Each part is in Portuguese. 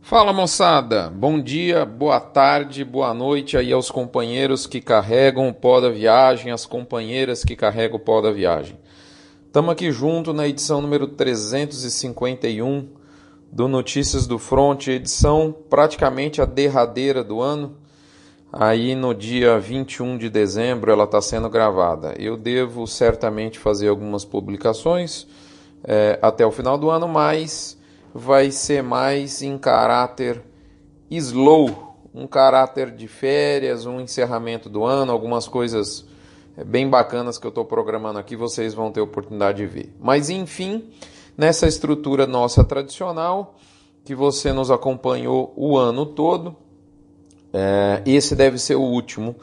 Fala moçada, bom dia, boa tarde, boa noite aí aos companheiros que carregam o pó da viagem, as companheiras que carregam o pó da viagem. Estamos aqui junto na edição número 351 do Notícias do Front, edição praticamente a derradeira do ano. Aí no dia 21 de dezembro ela está sendo gravada. Eu devo certamente fazer algumas publicações é, até o final do ano, mas vai ser mais em caráter slow, um caráter de férias, um encerramento do ano, algumas coisas eh, bem bacanas que eu estou programando aqui, vocês vão ter oportunidade de ver. Mas enfim, nessa estrutura nossa tradicional, que você nos acompanhou o ano todo, é, esse deve ser o último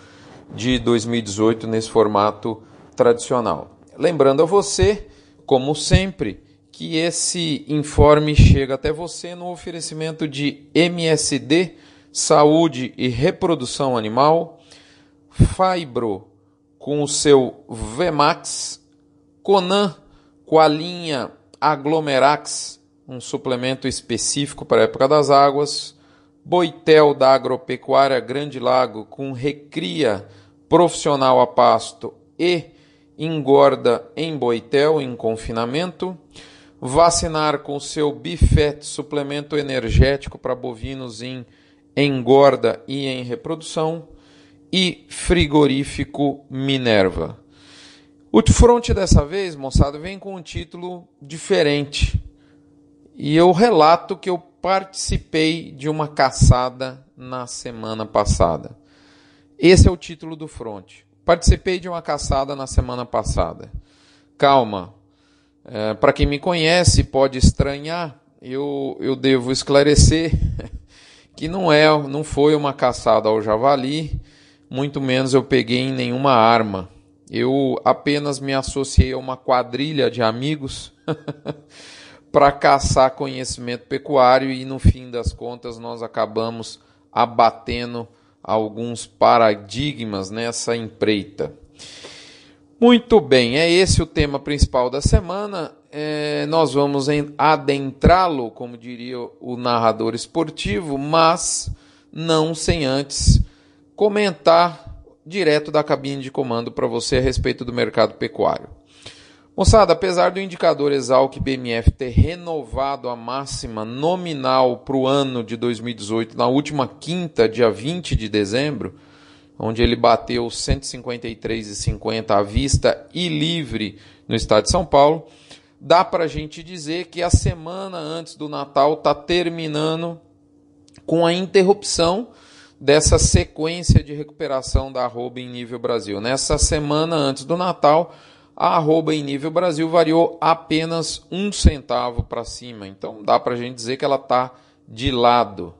de 2018 nesse formato tradicional. Lembrando a você, como sempre, que esse informe chega até você no oferecimento de MSD, Saúde e Reprodução Animal, Fibro com o seu Vemax, Conan com a linha Aglomerax, um suplemento específico para a época das águas, Boitel da Agropecuária Grande Lago com recria profissional a pasto e engorda em Boitel em confinamento, vacinar com seu Bifet, suplemento energético para bovinos em engorda e em reprodução, e frigorífico Minerva. O front dessa vez, moçada, vem com um título diferente. E eu relato que eu participei de uma caçada na semana passada. Esse é o título do front. Participei de uma caçada na semana passada. Calma, é, Para quem me conhece, pode estranhar, eu, eu devo esclarecer que não é, não foi uma caçada ao javali, muito menos eu peguei em nenhuma arma. Eu apenas me associei a uma quadrilha de amigos para caçar conhecimento pecuário e no fim das contas nós acabamos abatendo alguns paradigmas nessa empreita. Muito bem, é esse o tema principal da semana. É, nós vamos adentrá-lo, como diria o narrador esportivo, mas não sem antes comentar direto da cabine de comando para você a respeito do mercado pecuário. Moçada, apesar do indicador Exalc BMF ter renovado a máxima nominal para o ano de 2018 na última quinta, dia 20 de dezembro, onde ele bateu 153,50 à vista e livre no estado de São Paulo, dá para a gente dizer que a semana antes do Natal está terminando com a interrupção dessa sequência de recuperação da arroba em nível Brasil. Nessa semana antes do Natal, a arroba em nível Brasil variou apenas um centavo para cima. Então dá para a gente dizer que ela está de lado.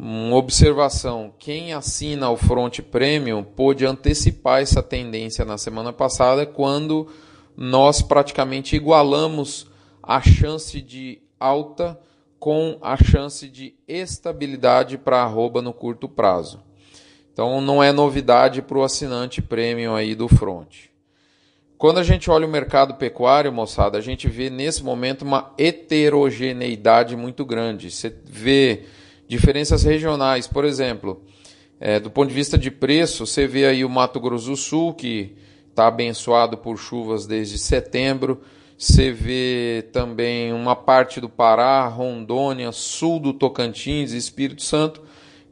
Uma observação: quem assina o Front Premium pôde antecipar essa tendência na semana passada, quando nós praticamente igualamos a chance de alta com a chance de estabilidade para arroba no curto prazo. Então não é novidade para o assinante premium aí do Front. Quando a gente olha o mercado pecuário, moçada, a gente vê nesse momento uma heterogeneidade muito grande. Você vê diferenças regionais. Por exemplo, é, do ponto de vista de preço, você vê aí o Mato Grosso do Sul, que está abençoado por chuvas desde setembro. Você vê também uma parte do Pará, Rondônia, sul do Tocantins e Espírito Santo,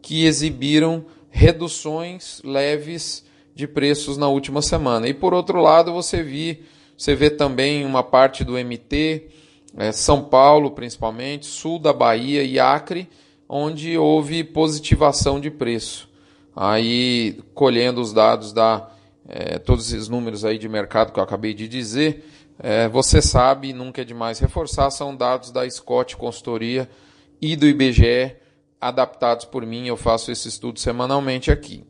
que exibiram reduções leves de preços na última semana. E por outro lado, você, você vê também uma parte do MT, é, São Paulo principalmente, sul da Bahia e Acre, onde houve positivação de preço. Aí, colhendo os dados da é, todos esses números aí de mercado que eu acabei de dizer, é, você sabe, nunca é demais reforçar, são dados da Scott Consultoria e do IBGE, adaptados por mim, eu faço esse estudo semanalmente aqui.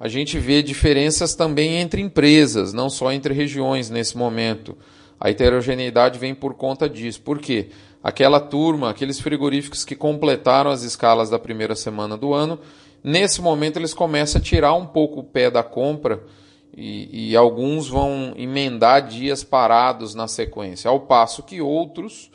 A gente vê diferenças também entre empresas, não só entre regiões nesse momento. A heterogeneidade vem por conta disso. Por quê? Aquela turma, aqueles frigoríficos que completaram as escalas da primeira semana do ano, nesse momento eles começam a tirar um pouco o pé da compra e, e alguns vão emendar dias parados na sequência, ao passo que outros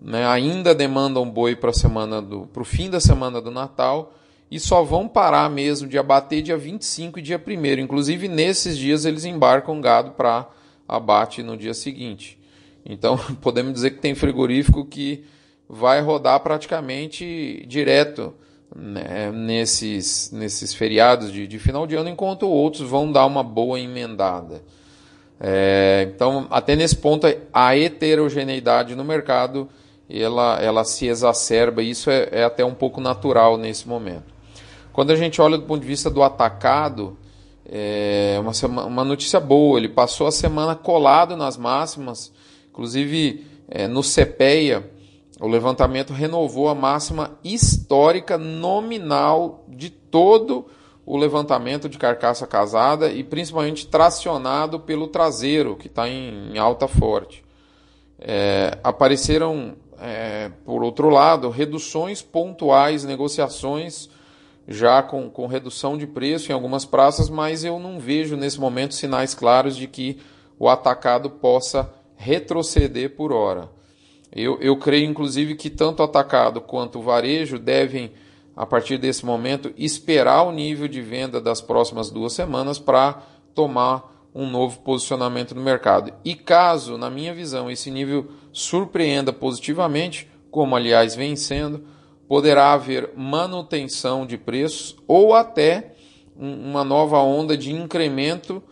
né, ainda demandam boi para o fim da semana do Natal e só vão parar mesmo de abater dia 25 e dia 1. Inclusive, nesses dias, eles embarcam gado para abate no dia seguinte. Então, podemos dizer que tem frigorífico que vai rodar praticamente direto né, nesses, nesses feriados de, de, final de ano, enquanto outros vão dar uma boa emendada. É, então, até nesse ponto, a heterogeneidade no mercado ela, ela se exacerba, e isso é, é até um pouco natural nesse momento. Quando a gente olha do ponto de vista do atacado, é uma, uma notícia boa, ele passou a semana colado nas máximas, inclusive é, no CPEA, o levantamento renovou a máxima histórica nominal de todo o levantamento de carcaça casada e principalmente tracionado pelo traseiro, que está em, em, alta forte. É, apareceram, é, por outro lado, reduções pontuais, negociações já com, com redução de preço em algumas praças, mas eu não vejo nesse momento sinais claros de que o atacado possa retroceder por hora. Eu, eu creio, inclusive, que tanto o atacado quanto o varejo devem, a partir desse momento, esperar o nível de venda das próximas duas semanas para tomar um novo posicionamento no mercado. E caso, na minha visão, esse nível surpreenda positivamente, como aliás vem sendo, poderá haver manutenção de preços ou até uma nova onda de incremento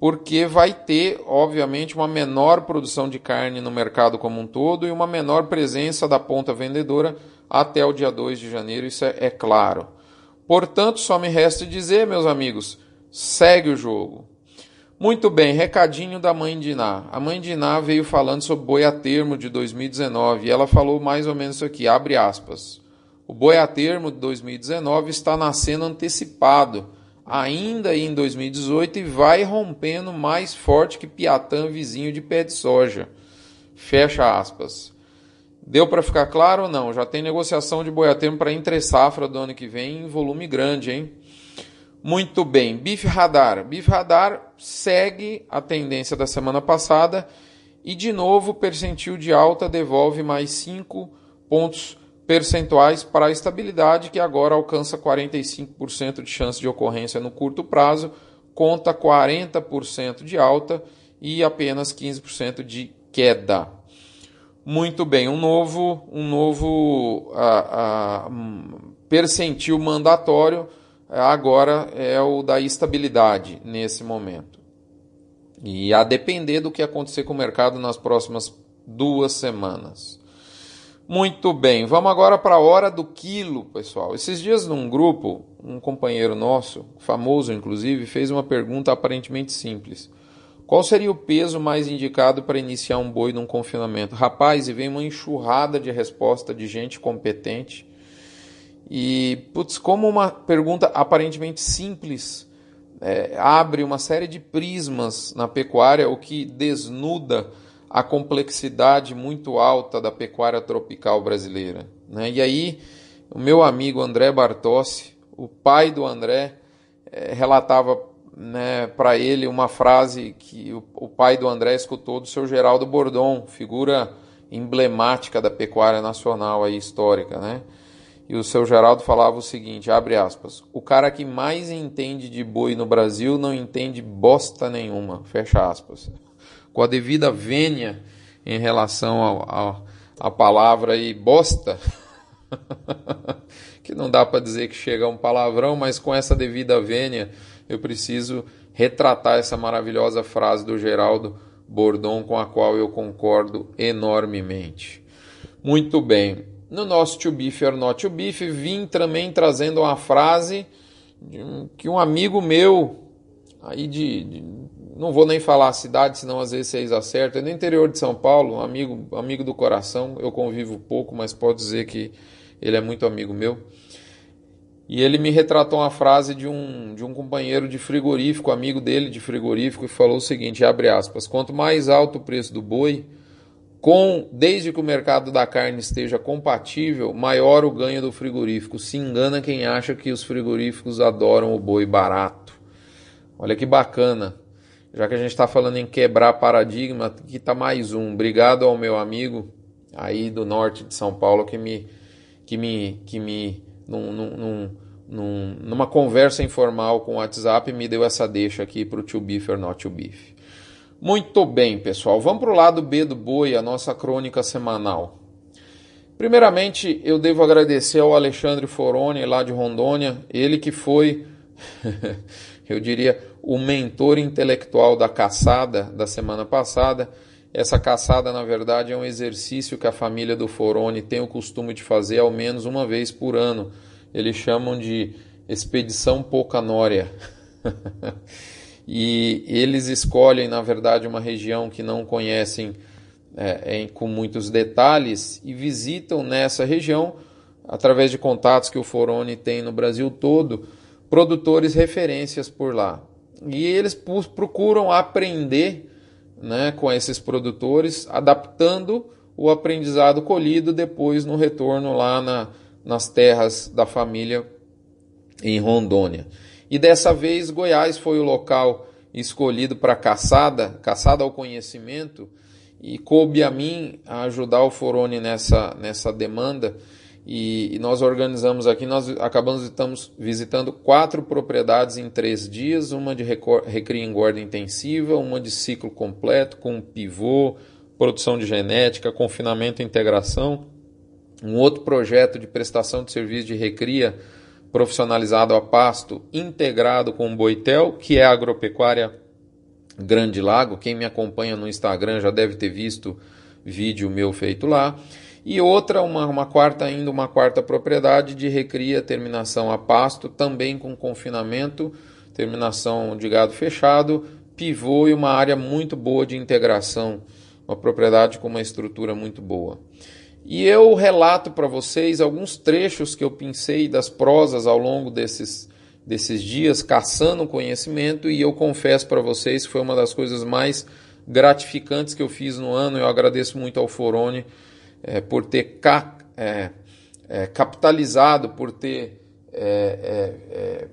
porque vai ter, obviamente, uma menor produção de carne no mercado como um todo e uma menor presença da ponta vendedora até o dia 2 de janeiro, isso é, é claro. Portanto, só me resta dizer, meus amigos, segue o jogo. Muito bem, recadinho da mãe de Iná. A mãe de Iná veio falando sobre boi a termo de 2019 e ela falou mais ou menos isso aqui, abre aspas. O boi a termo de 2019 está nascendo antecipado ainda em 2018 e vai rompendo mais forte que Piatã, vizinho de pé de soja. Fecha aspas. Deu para ficar claro ou não? Já tem negociação de boiatermo para entre safra do ano que vem em volume grande, hein? Muito bem. Bife Radar. Bife Radar segue a tendência da semana passada e de novo o percentil de alta devolve mais 5 pontos percentuais para a estabilidade, que agora alcança 45% de chance de ocorrência no curto prazo, conta 40% de alta e apenas 15% de queda. Muito bem, um novo, um novo percentil mandatório agora é o da estabilidade nesse momento. E a depender do que acontecer com o mercado nas próximas duas semanas. Muito bem, vamos agora para a hora do quilo, pessoal. Esses dias num grupo, um companheiro nosso, famoso inclusive, fez uma pergunta aparentemente simples. Qual seria o peso mais indicado para iniciar um boi num confinamento? Rapaz, e vem uma enxurrada de resposta de gente competente. E, putz, como uma pergunta aparentemente simples é, abre uma série de prismas na pecuária, o que desnuda a complexidade muito alta da pecuária tropical brasileira. Né? E aí, o meu amigo André Bartossi, o pai do André, é, relatava né, para ele uma frase que o, o, pai do André escutou do seu Geraldo Bordon, figura emblemática da pecuária nacional aí, histórica. Né? E o seu Geraldo falava o seguinte, abre aspas, o cara que mais entende de boi no Brasil não entende bosta nenhuma, fecha aspas com a devida vênia em relação à palavra aí bosta, que não dá para dizer que chega a um palavrão, mas com essa devida vênia eu preciso retratar essa maravilhosa frase do Geraldo Bordon com a qual eu concordo enormemente. Muito bem. No nosso To Beef or Not To Beef, vim também trazendo uma frase que um amigo meu aí de, de não vou nem falar a cidade, senão às vezes vocês acertam. É no interior de São Paulo, um amigo, amigo do coração. Eu convivo pouco, mas pode dizer que ele é muito amigo meu. E ele me retratou uma frase de um, de um companheiro de frigorífico, amigo dele de frigorífico, e falou o seguinte: abre aspas, quanto mais alto o preço do boi, com desde que o mercado da carne esteja compatível, maior o ganho do frigorífico. Se engana quem acha que os frigoríficos adoram o boi barato. Olha que bacana. Já que a gente está falando em quebrar paradigma, aqui está mais um. Obrigado ao meu amigo aí do norte de São Paulo que me que me que me num, num, num, numa conversa informal com o WhatsApp me deu essa deixa aqui para o to beef or not to beef. Muito bem, pessoal. Vamos para o lado B do boi, a nossa crônica semanal. Primeiramente, eu devo agradecer ao Alexandre Foroni, lá de Rondônia, ele que foi, eu diria, o mentor intelectual da caçada da semana passada. Essa caçada, na verdade, é um exercício que a família do Foroni tem o costume de fazer ao menos uma vez por ano. Eles chamam de expedição Pocanória. e eles escolhem, na verdade, uma região que não conhecem é, em, com muitos detalhes e visitam nessa região, através de contatos que o Forone tem no Brasil todo, produtores referências por lá. E eles procuram aprender né, com esses produtores, adaptando o aprendizado colhido depois no retorno lá na, nas terras da família em Rondônia. E dessa vez Goiás foi o local escolhido para caçada, caçada ao conhecimento, e coube a mim ajudar o Forone nessa, nessa demanda. E, e nós organizamos aqui, nós acabamos estamos visitando quatro propriedades em três dias, uma de recria em guarda intensiva, uma de ciclo completo, com pivô, produção de genética, confinamento e integração, um outro projeto de prestação de serviço de recria profissionalizado a pasto integrado com Boitel, que é a agropecuária Grande Lago. Quem me acompanha no Instagram já deve ter visto vídeo meu feito lá. E outra, uma, uma quarta ainda, uma quarta propriedade de recria, terminação a pasto, também com confinamento, terminação de gado fechado, pivô e uma área muito boa de integração, uma propriedade com uma estrutura muito boa. E eu relato para vocês alguns trechos que eu pensei das prosas ao longo desses, desses dias, caçando conhecimento, e eu confesso para vocês que foi uma das coisas mais gratificantes que eu fiz no ano. Eu agradeço muito ao Forone é, por ter ca, é, é, capitalizado, por ter é, é, é,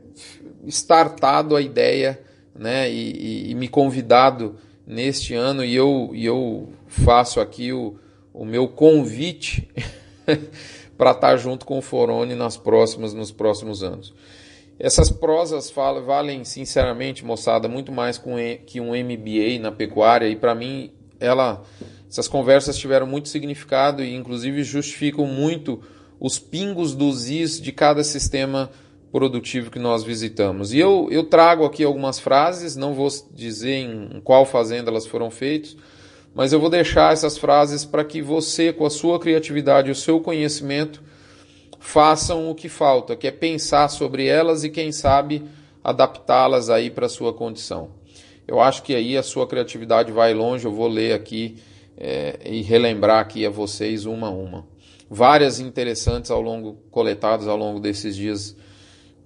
startado a ideia né, e, e, e, me convidado neste ano, e eu, e eu faço aqui o o meu convite para estar tá junto com o Forone nas próximas, nos próximos anos. Essas prosas falam, valem, sinceramente, moçada, muito mais que um MBA na pecuária e para mim ela, essas conversas tiveram muito significado e inclusive justificam muito os pingos dos is de cada sistema produtivo que nós visitamos. E eu, eu trago aqui algumas frases, não vou dizer em qual fazenda elas foram feitas, mas eu vou deixar essas frases para que você, com a sua criatividade e o seu conhecimento, façam o que falta, que é pensar sobre elas e, quem sabe, adaptá-las aí para a sua condição. Eu acho que aí a sua criatividade vai longe, eu vou ler aqui é, e relembrar aqui a vocês uma a uma. Várias interessantes ao longo, coletadas ao longo desses dias.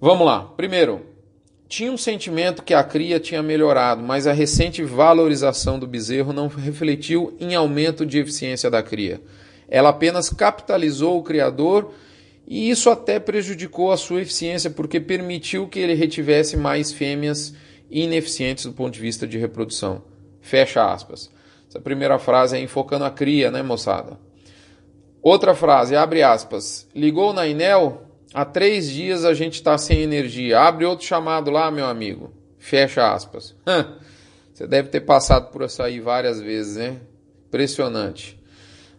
Vamos lá. Primeiro, tinha um sentimento que a cria tinha melhorado, mas a recente valorização do bezerro não refletiu em aumento de eficiência da cria. Ela apenas capitalizou o criador e isso até prejudicou a sua eficiência porque permitiu que ele retivesse mais fêmeas ineficientes do ponto de vista de reprodução. Fecha aspas. Essa primeira frase é enfocando a cria, né, moçada? Outra frase, abre aspas. Ligou na Inel? Há três dias a gente está sem energia. Abre outro chamado lá, meu amigo. Fecha aspas. Você deve ter passado por essa aí várias vezes, né? Impressionante.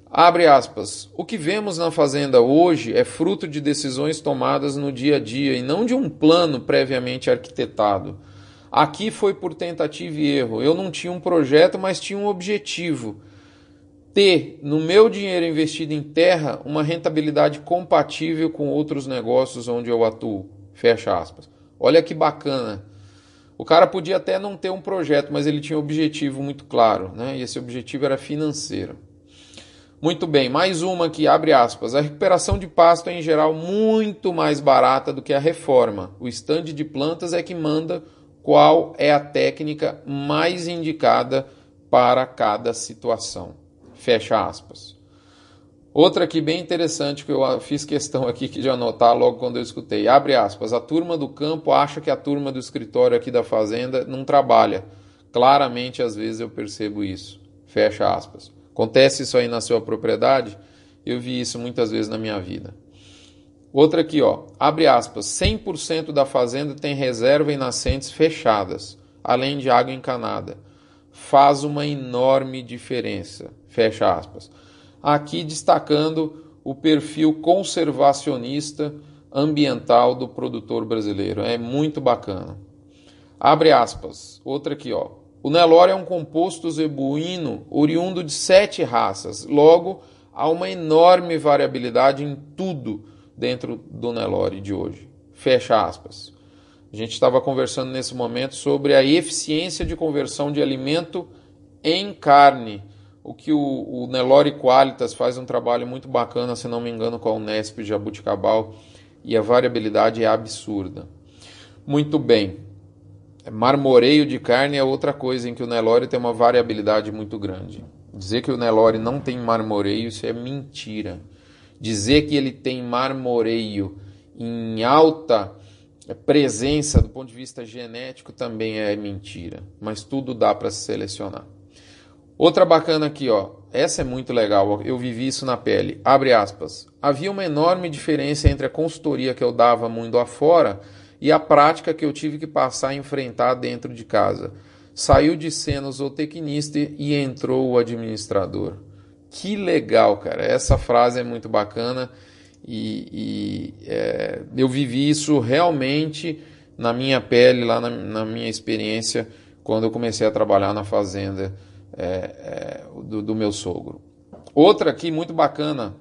Abre aspas. O que vemos na fazenda hoje é fruto de decisões tomadas no dia a dia e não de um plano previamente arquitetado. Aqui foi por tentativa e erro. Eu não tinha um projeto, mas tinha um objetivo ter no meu dinheiro investido em terra uma rentabilidade compatível com outros negócios onde eu atuo. Fecha aspas. Olha que bacana. O cara podia até não ter um projeto, mas ele tinha um objetivo muito claro, né? E esse objetivo era financeiro. Muito bem, mais uma aqui, abre aspas. A recuperação de pasto é em geral muito mais barata do que a reforma. O estande de plantas é que manda qual é a técnica mais indicada para cada situação. Fecha aspas. Outra aqui bem interessante que eu fiz questão aqui de anotar logo quando eu escutei. Abre aspas. A turma do campo acha que a turma do escritório aqui da fazenda não trabalha. Claramente, às vezes, eu percebo isso. Fecha aspas. Acontece isso aí na sua propriedade? Eu vi isso muitas vezes na minha vida. Outra aqui, ó, abre aspas, 100% da fazenda tem reserva em nascentes fechadas, além de água encanada. Faz uma enorme diferença, fecha aspas. Aqui destacando o perfil conservacionista ambiental do produtor brasileiro. É muito bacana. Abre aspas. Outra aqui, ó. O Nelore é um composto zebuíno oriundo de sete raças. Logo, há uma enorme variabilidade em tudo dentro do Nelore de hoje. Fecha aspas. A gente estava conversando nesse momento sobre a eficiência de conversão de alimento em carne. O que o, o Nelore Qualitas faz um trabalho muito bacana, se não me engano, com a Unesp de Jabuticabal, e a variabilidade é absurda. Muito bem. Marmoreio de carne é outra coisa em que o Nelore tem uma variabilidade muito grande. Dizer que o Nelore não tem marmoreio, isso é mentira. Dizer que ele tem marmoreio em alta presença do ponto de vista genético também é mentira, mas tudo dá para se selecionar. Outra bacana aqui, ó. Essa é muito legal, eu vivi isso na pele. Abre aspas. Havia uma enorme diferença entre a consultoria que eu dava mundo afora e a prática que eu tive que passar a enfrentar dentro de casa. Saiu de cena o zootecnista e entrou o administrador. Que legal, cara. Essa frase é muito bacana e, e é, eu vivi isso realmente na minha pele, lá na, na, minha experiência, quando eu comecei a trabalhar na fazenda é, é, do, do meu sogro. Outra aqui muito bacana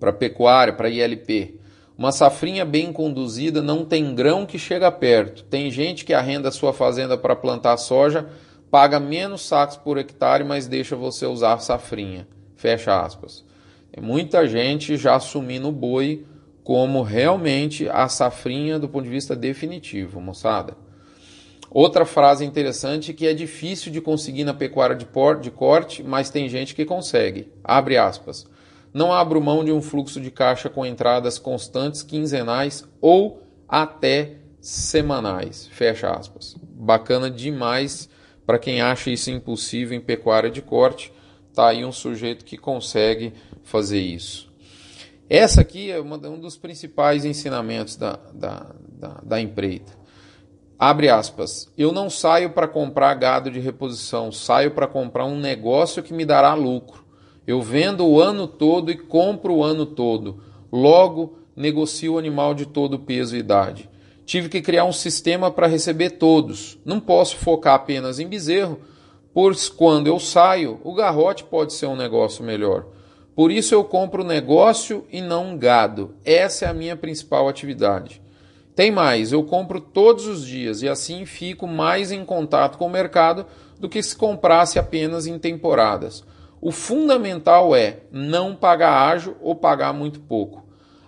para pecuária, para ILP. Uma safrinha bem conduzida não tem grão que chega perto. Tem gente que arrenda sua fazenda para plantar soja paga menos sacos por hectare, mas deixa você usar safrinha. Fecha aspas. Tem muita gente já assumindo o boi como realmente a safrinha do ponto de vista definitivo, moçada. Outra frase interessante que é difícil de conseguir na pecuária de, de corte, mas tem gente que consegue. Abre aspas. Não abro mão de um fluxo de caixa com entradas constantes, quinzenais ou até semanais. Fecha aspas. Bacana demais para quem acha isso impossível em pecuária de corte, tá aí um sujeito que consegue fazer isso. Essa aqui é uma, um dos principais ensinamentos da, da, da, da empreita. Abre aspas. Eu não saio para comprar gado de reposição, saio para comprar um negócio que me dará lucro. Eu vendo o ano todo e compro o ano todo. Logo, negocio o animal de todo peso e idade. Tive que criar um sistema para receber todos. Não posso focar apenas em bezerro, pois quando eu saio, o garrote pode ser um negócio melhor. Por isso eu compro negócio e não gado. Essa é a minha principal atividade. Tem mais, eu compro todos os dias e assim fico mais em contato com o mercado do que se comprasse apenas em temporadas. O fundamental é não pagar ágio ou pagar muito pouco.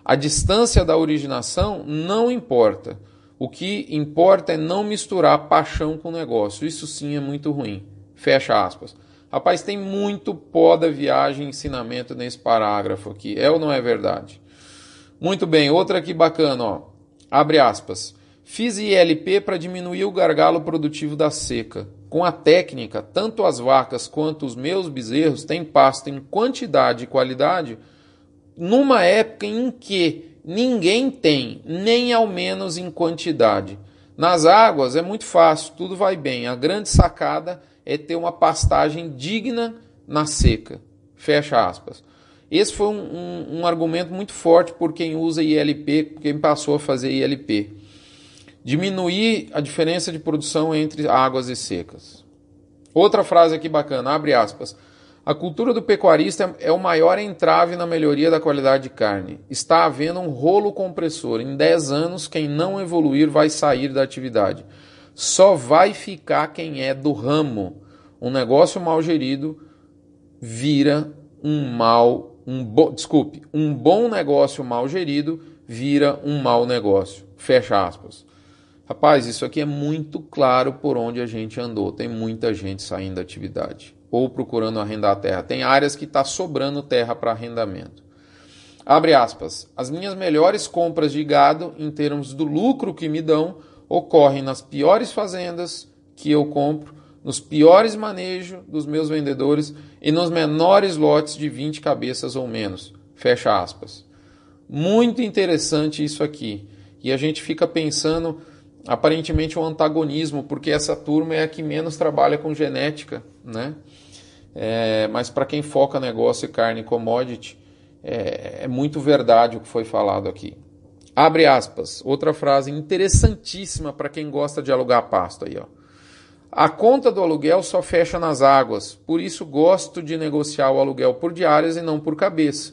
A distância da originação não importa. O que importa é não misturar paixão com negócio. Isso sim é muito ruim. Fecha aspas. Rapaz, tem muito pó da viagem ensinamento nesse parágrafo aqui. É ou não é verdade? Muito bem, outra aqui bacana, ó. Abre aspas. Fiz ILP para diminuir o gargalo produtivo da seca. Com a técnica, tanto as vacas quanto os meus bezerros têm pasto em quantidade e qualidade numa época em que ninguém tem, nem ao menos em quantidade. Nas águas é muito fácil, tudo vai bem. A grande sacada é ter uma pastagem digna na seca. Fecha aspas. Esse foi um, um, um argumento muito forte por quem usa ILP, quem passou a fazer ILP. Diminuir a diferença de produção entre águas e secas. Outra frase aqui bacana, abre aspas. A cultura do pecuarista é o maior entrave na melhoria da qualidade de carne. Está havendo um rolo compressor. Em 10 anos, quem não evoluir vai sair da atividade. Só vai ficar quem é do ramo. Um negócio mal gerido vira um mal, um bo, desculpe, um bom negócio mal gerido vira um mau negócio. Fecha aspas. Rapaz, isso aqui é muito claro por onde a gente andou. Tem muita gente saindo da atividade ou procurando arrendar terra. Tem áreas que está sobrando terra para arrendamento. Abre aspas. As minhas melhores compras de gado, em termos do lucro que me dão, ocorrem nas piores fazendas que eu compro, nos piores manejos dos meus vendedores e nos menores lotes de 20 cabeças ou menos. Fecha aspas. Muito interessante isso aqui. E a gente fica pensando aparentemente um antagonismo, porque essa turma é a que menos trabalha com genética, né? É, mas para quem foca negócio e carne commodity, é, é muito verdade o que foi falado aqui. Abre aspas, outra frase interessantíssima para quem gosta de alugar pasto aí, ó. A conta do aluguel só fecha nas águas, por isso gosto de negociar o aluguel por diárias e não por cabeça.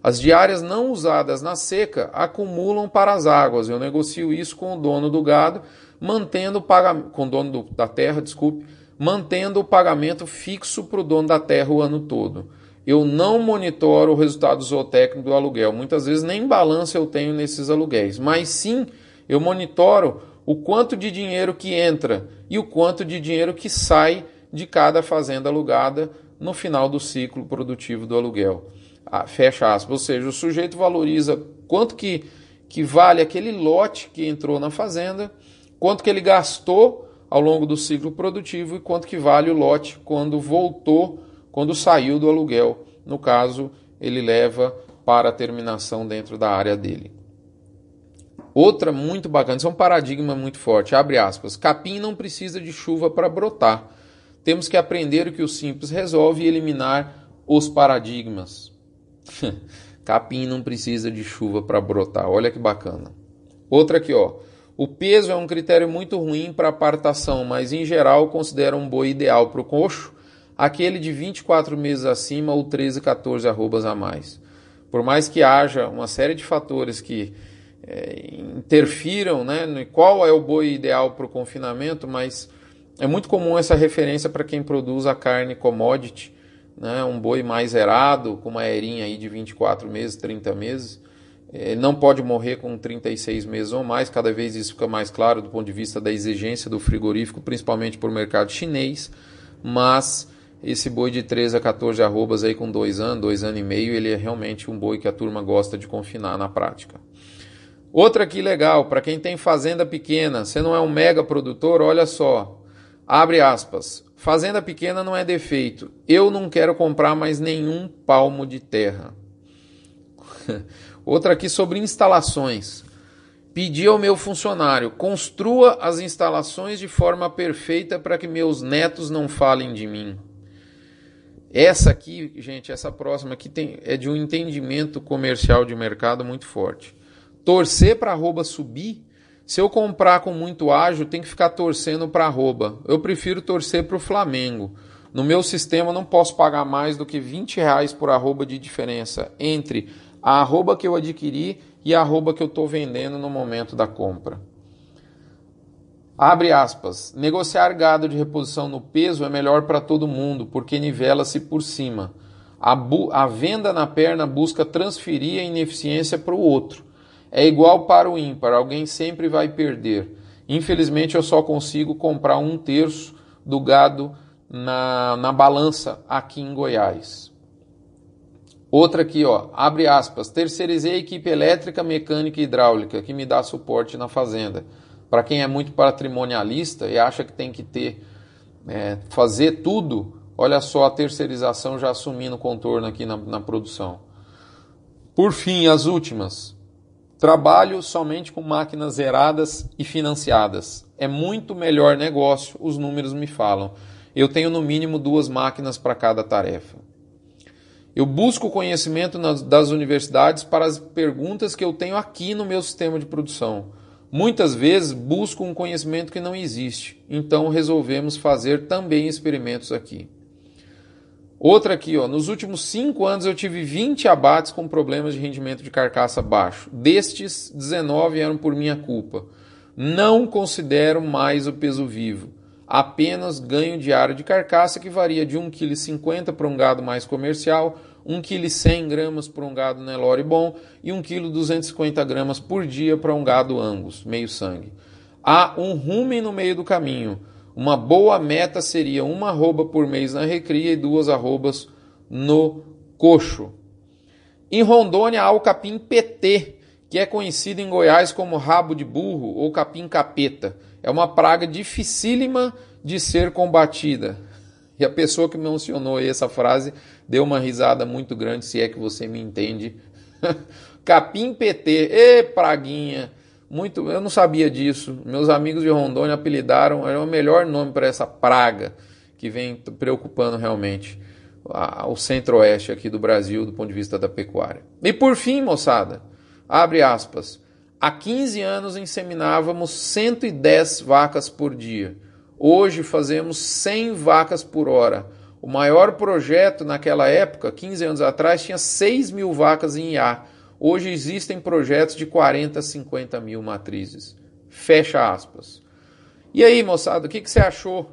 As diárias não usadas na seca acumulam para as águas. Eu negocio isso com o dono do gado, mantendo o pagamento, com o dono do, da terra, desculpe, mantendo o pagamento fixo para o dono da terra o ano todo. Eu não monitoro o resultado zootécnico do aluguel. Muitas vezes nem balança eu tenho nesses aluguéis, mas sim eu monitoro o quanto de dinheiro que entra e o quanto de dinheiro que sai de cada fazenda alugada no final do ciclo produtivo do aluguel. Ah, fecha aspas. Ou seja, o sujeito valoriza quanto que, que vale aquele lote que entrou na fazenda, quanto que ele gastou ao longo do ciclo produtivo e quanto que vale o lote quando voltou, quando saiu do aluguel. No caso, ele leva para a terminação dentro da área dele. Outra muito bacana, isso é um paradigma muito forte. Abre aspas. Capim não precisa de chuva para brotar. Temos que aprender o que o simples resolve e eliminar os paradigmas. Capim não precisa de chuva para brotar. Olha que bacana. Outra aqui, ó. O peso é um critério muito ruim para apartação, mas em geral considera um boi ideal para o coxo, aquele de 24 meses acima ou 13, 14 arrobas a mais. Por mais que haja uma série de fatores que é, interfiram né, no qual é o boi ideal para o confinamento, mas é muito comum essa referência para quem produz a carne commodity, né, um boi mais erado, com uma erinha aí de 24 meses, 30 meses. Ele é, não pode morrer com 36 meses ou mais, cada vez isso fica mais claro do ponto de vista da exigência do frigorífico, principalmente para o mercado chinês, mas esse boi de 13 a 14 arrobas aí com dois anos, dois anos e meio, ele é realmente um boi que a turma gosta de confinar na prática. Outra aqui legal, para quem tem fazenda pequena, você não é um mega produtor, olha só. Abre aspas. Fazenda pequena não é defeito. Eu não quero comprar mais nenhum palmo de terra. Outra aqui sobre instalações. Pedi ao meu funcionário: construa as instalações de forma perfeita para que meus netos não falem de mim. Essa aqui, gente, essa próxima aqui tem, é de um entendimento comercial de mercado muito forte torcer para arroba subir, se eu comprar com muito ágil, tem que ficar torcendo para arroba. Eu prefiro torcer para o Flamengo. No meu sistema, não posso pagar mais do que 20 reais por arroba de diferença entre a arroba que eu adquiri e a arroba que eu estou vendendo no momento da compra. Abre aspas. Negociar gado de reposição no peso é melhor para todo mundo, porque nivela-se por cima. A, a, venda na perna busca transferir a ineficiência para o outro. É igual para o ímpar, alguém sempre vai perder. Infelizmente, eu só consigo comprar um terço do gado na, na balança aqui em Goiás. Outra aqui, ó, abre aspas, terceirizei a equipe elétrica, mecânica e hidráulica que me dá suporte na fazenda. Para quem é muito patrimonialista e acha que tem que ter, é, fazer tudo, olha só a terceirização já assumindo contorno aqui na, na produção. Por fim, as últimas. Trabalho somente com máquinas zeradas e financiadas. É muito melhor negócio, os números me falam. Eu tenho no mínimo duas máquinas para cada tarefa. Eu busco conhecimento nas, das universidades para as perguntas que eu tenho aqui no meu sistema de produção. Muitas vezes busco um conhecimento que não existe, então resolvemos fazer também experimentos aqui. Outra aqui, ó. Nos últimos 5 anos eu tive 20 abates com problemas de rendimento de carcaça baixo. Destes, 19 eram por minha culpa. Não considero mais o peso vivo. Apenas ganho diário de carcaça que varia de 1,50 kg para um gado mais comercial, 1,100 kg para um gado Nelore bom e 1,250 kg por dia para um gado Angus, meio sangue. Há um rumen no meio do caminho uma boa meta seria uma arroba por mês na recria e duas arrobas no coxo. Em Rondônia há o capim PT, que é conhecida em Goiás como rabo de burro ou capim capeta. É uma praga dificílima de ser combatida. E a pessoa que mencionou essa frase deu uma risada muito grande, se é que você me entende. capim PT, ê praguinha. Muito, eu não sabia disso. Meus amigos de Rondônia apelidaram, era o melhor nome para essa praga que vem preocupando realmente o centro-oeste aqui do Brasil do ponto de vista da pecuária. E por fim, moçada, abre aspas, há 15 anos inseminávamos 110 vacas por dia. Hoje fazemos 100 vacas por hora. O maior projeto naquela época, 15 anos atrás, tinha 6 mil vacas em IA. Hoje existem projetos de 40, 50 mil matrizes. Fecha aspas. E aí, moçada, o que, que você achou?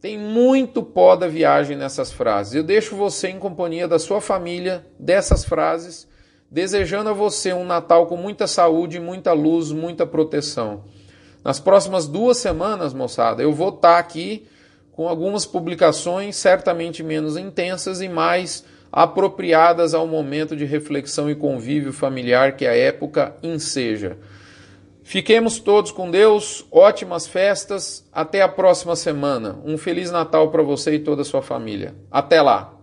Tem muito pó da viagem nessas frases. Eu deixo você em companhia da sua família dessas frases, desejando a você um Natal com muita saúde, muita luz, muita proteção. Nas próximas duas semanas, moçada, eu vou estar aqui com algumas publicações certamente menos intensas e mais apropriadas ao momento de reflexão e convívio familiar que a época enseja. Fiquemos todos com Deus, ótimas festas, até a próxima semana. Um Feliz Natal para você e toda a sua família. Até lá!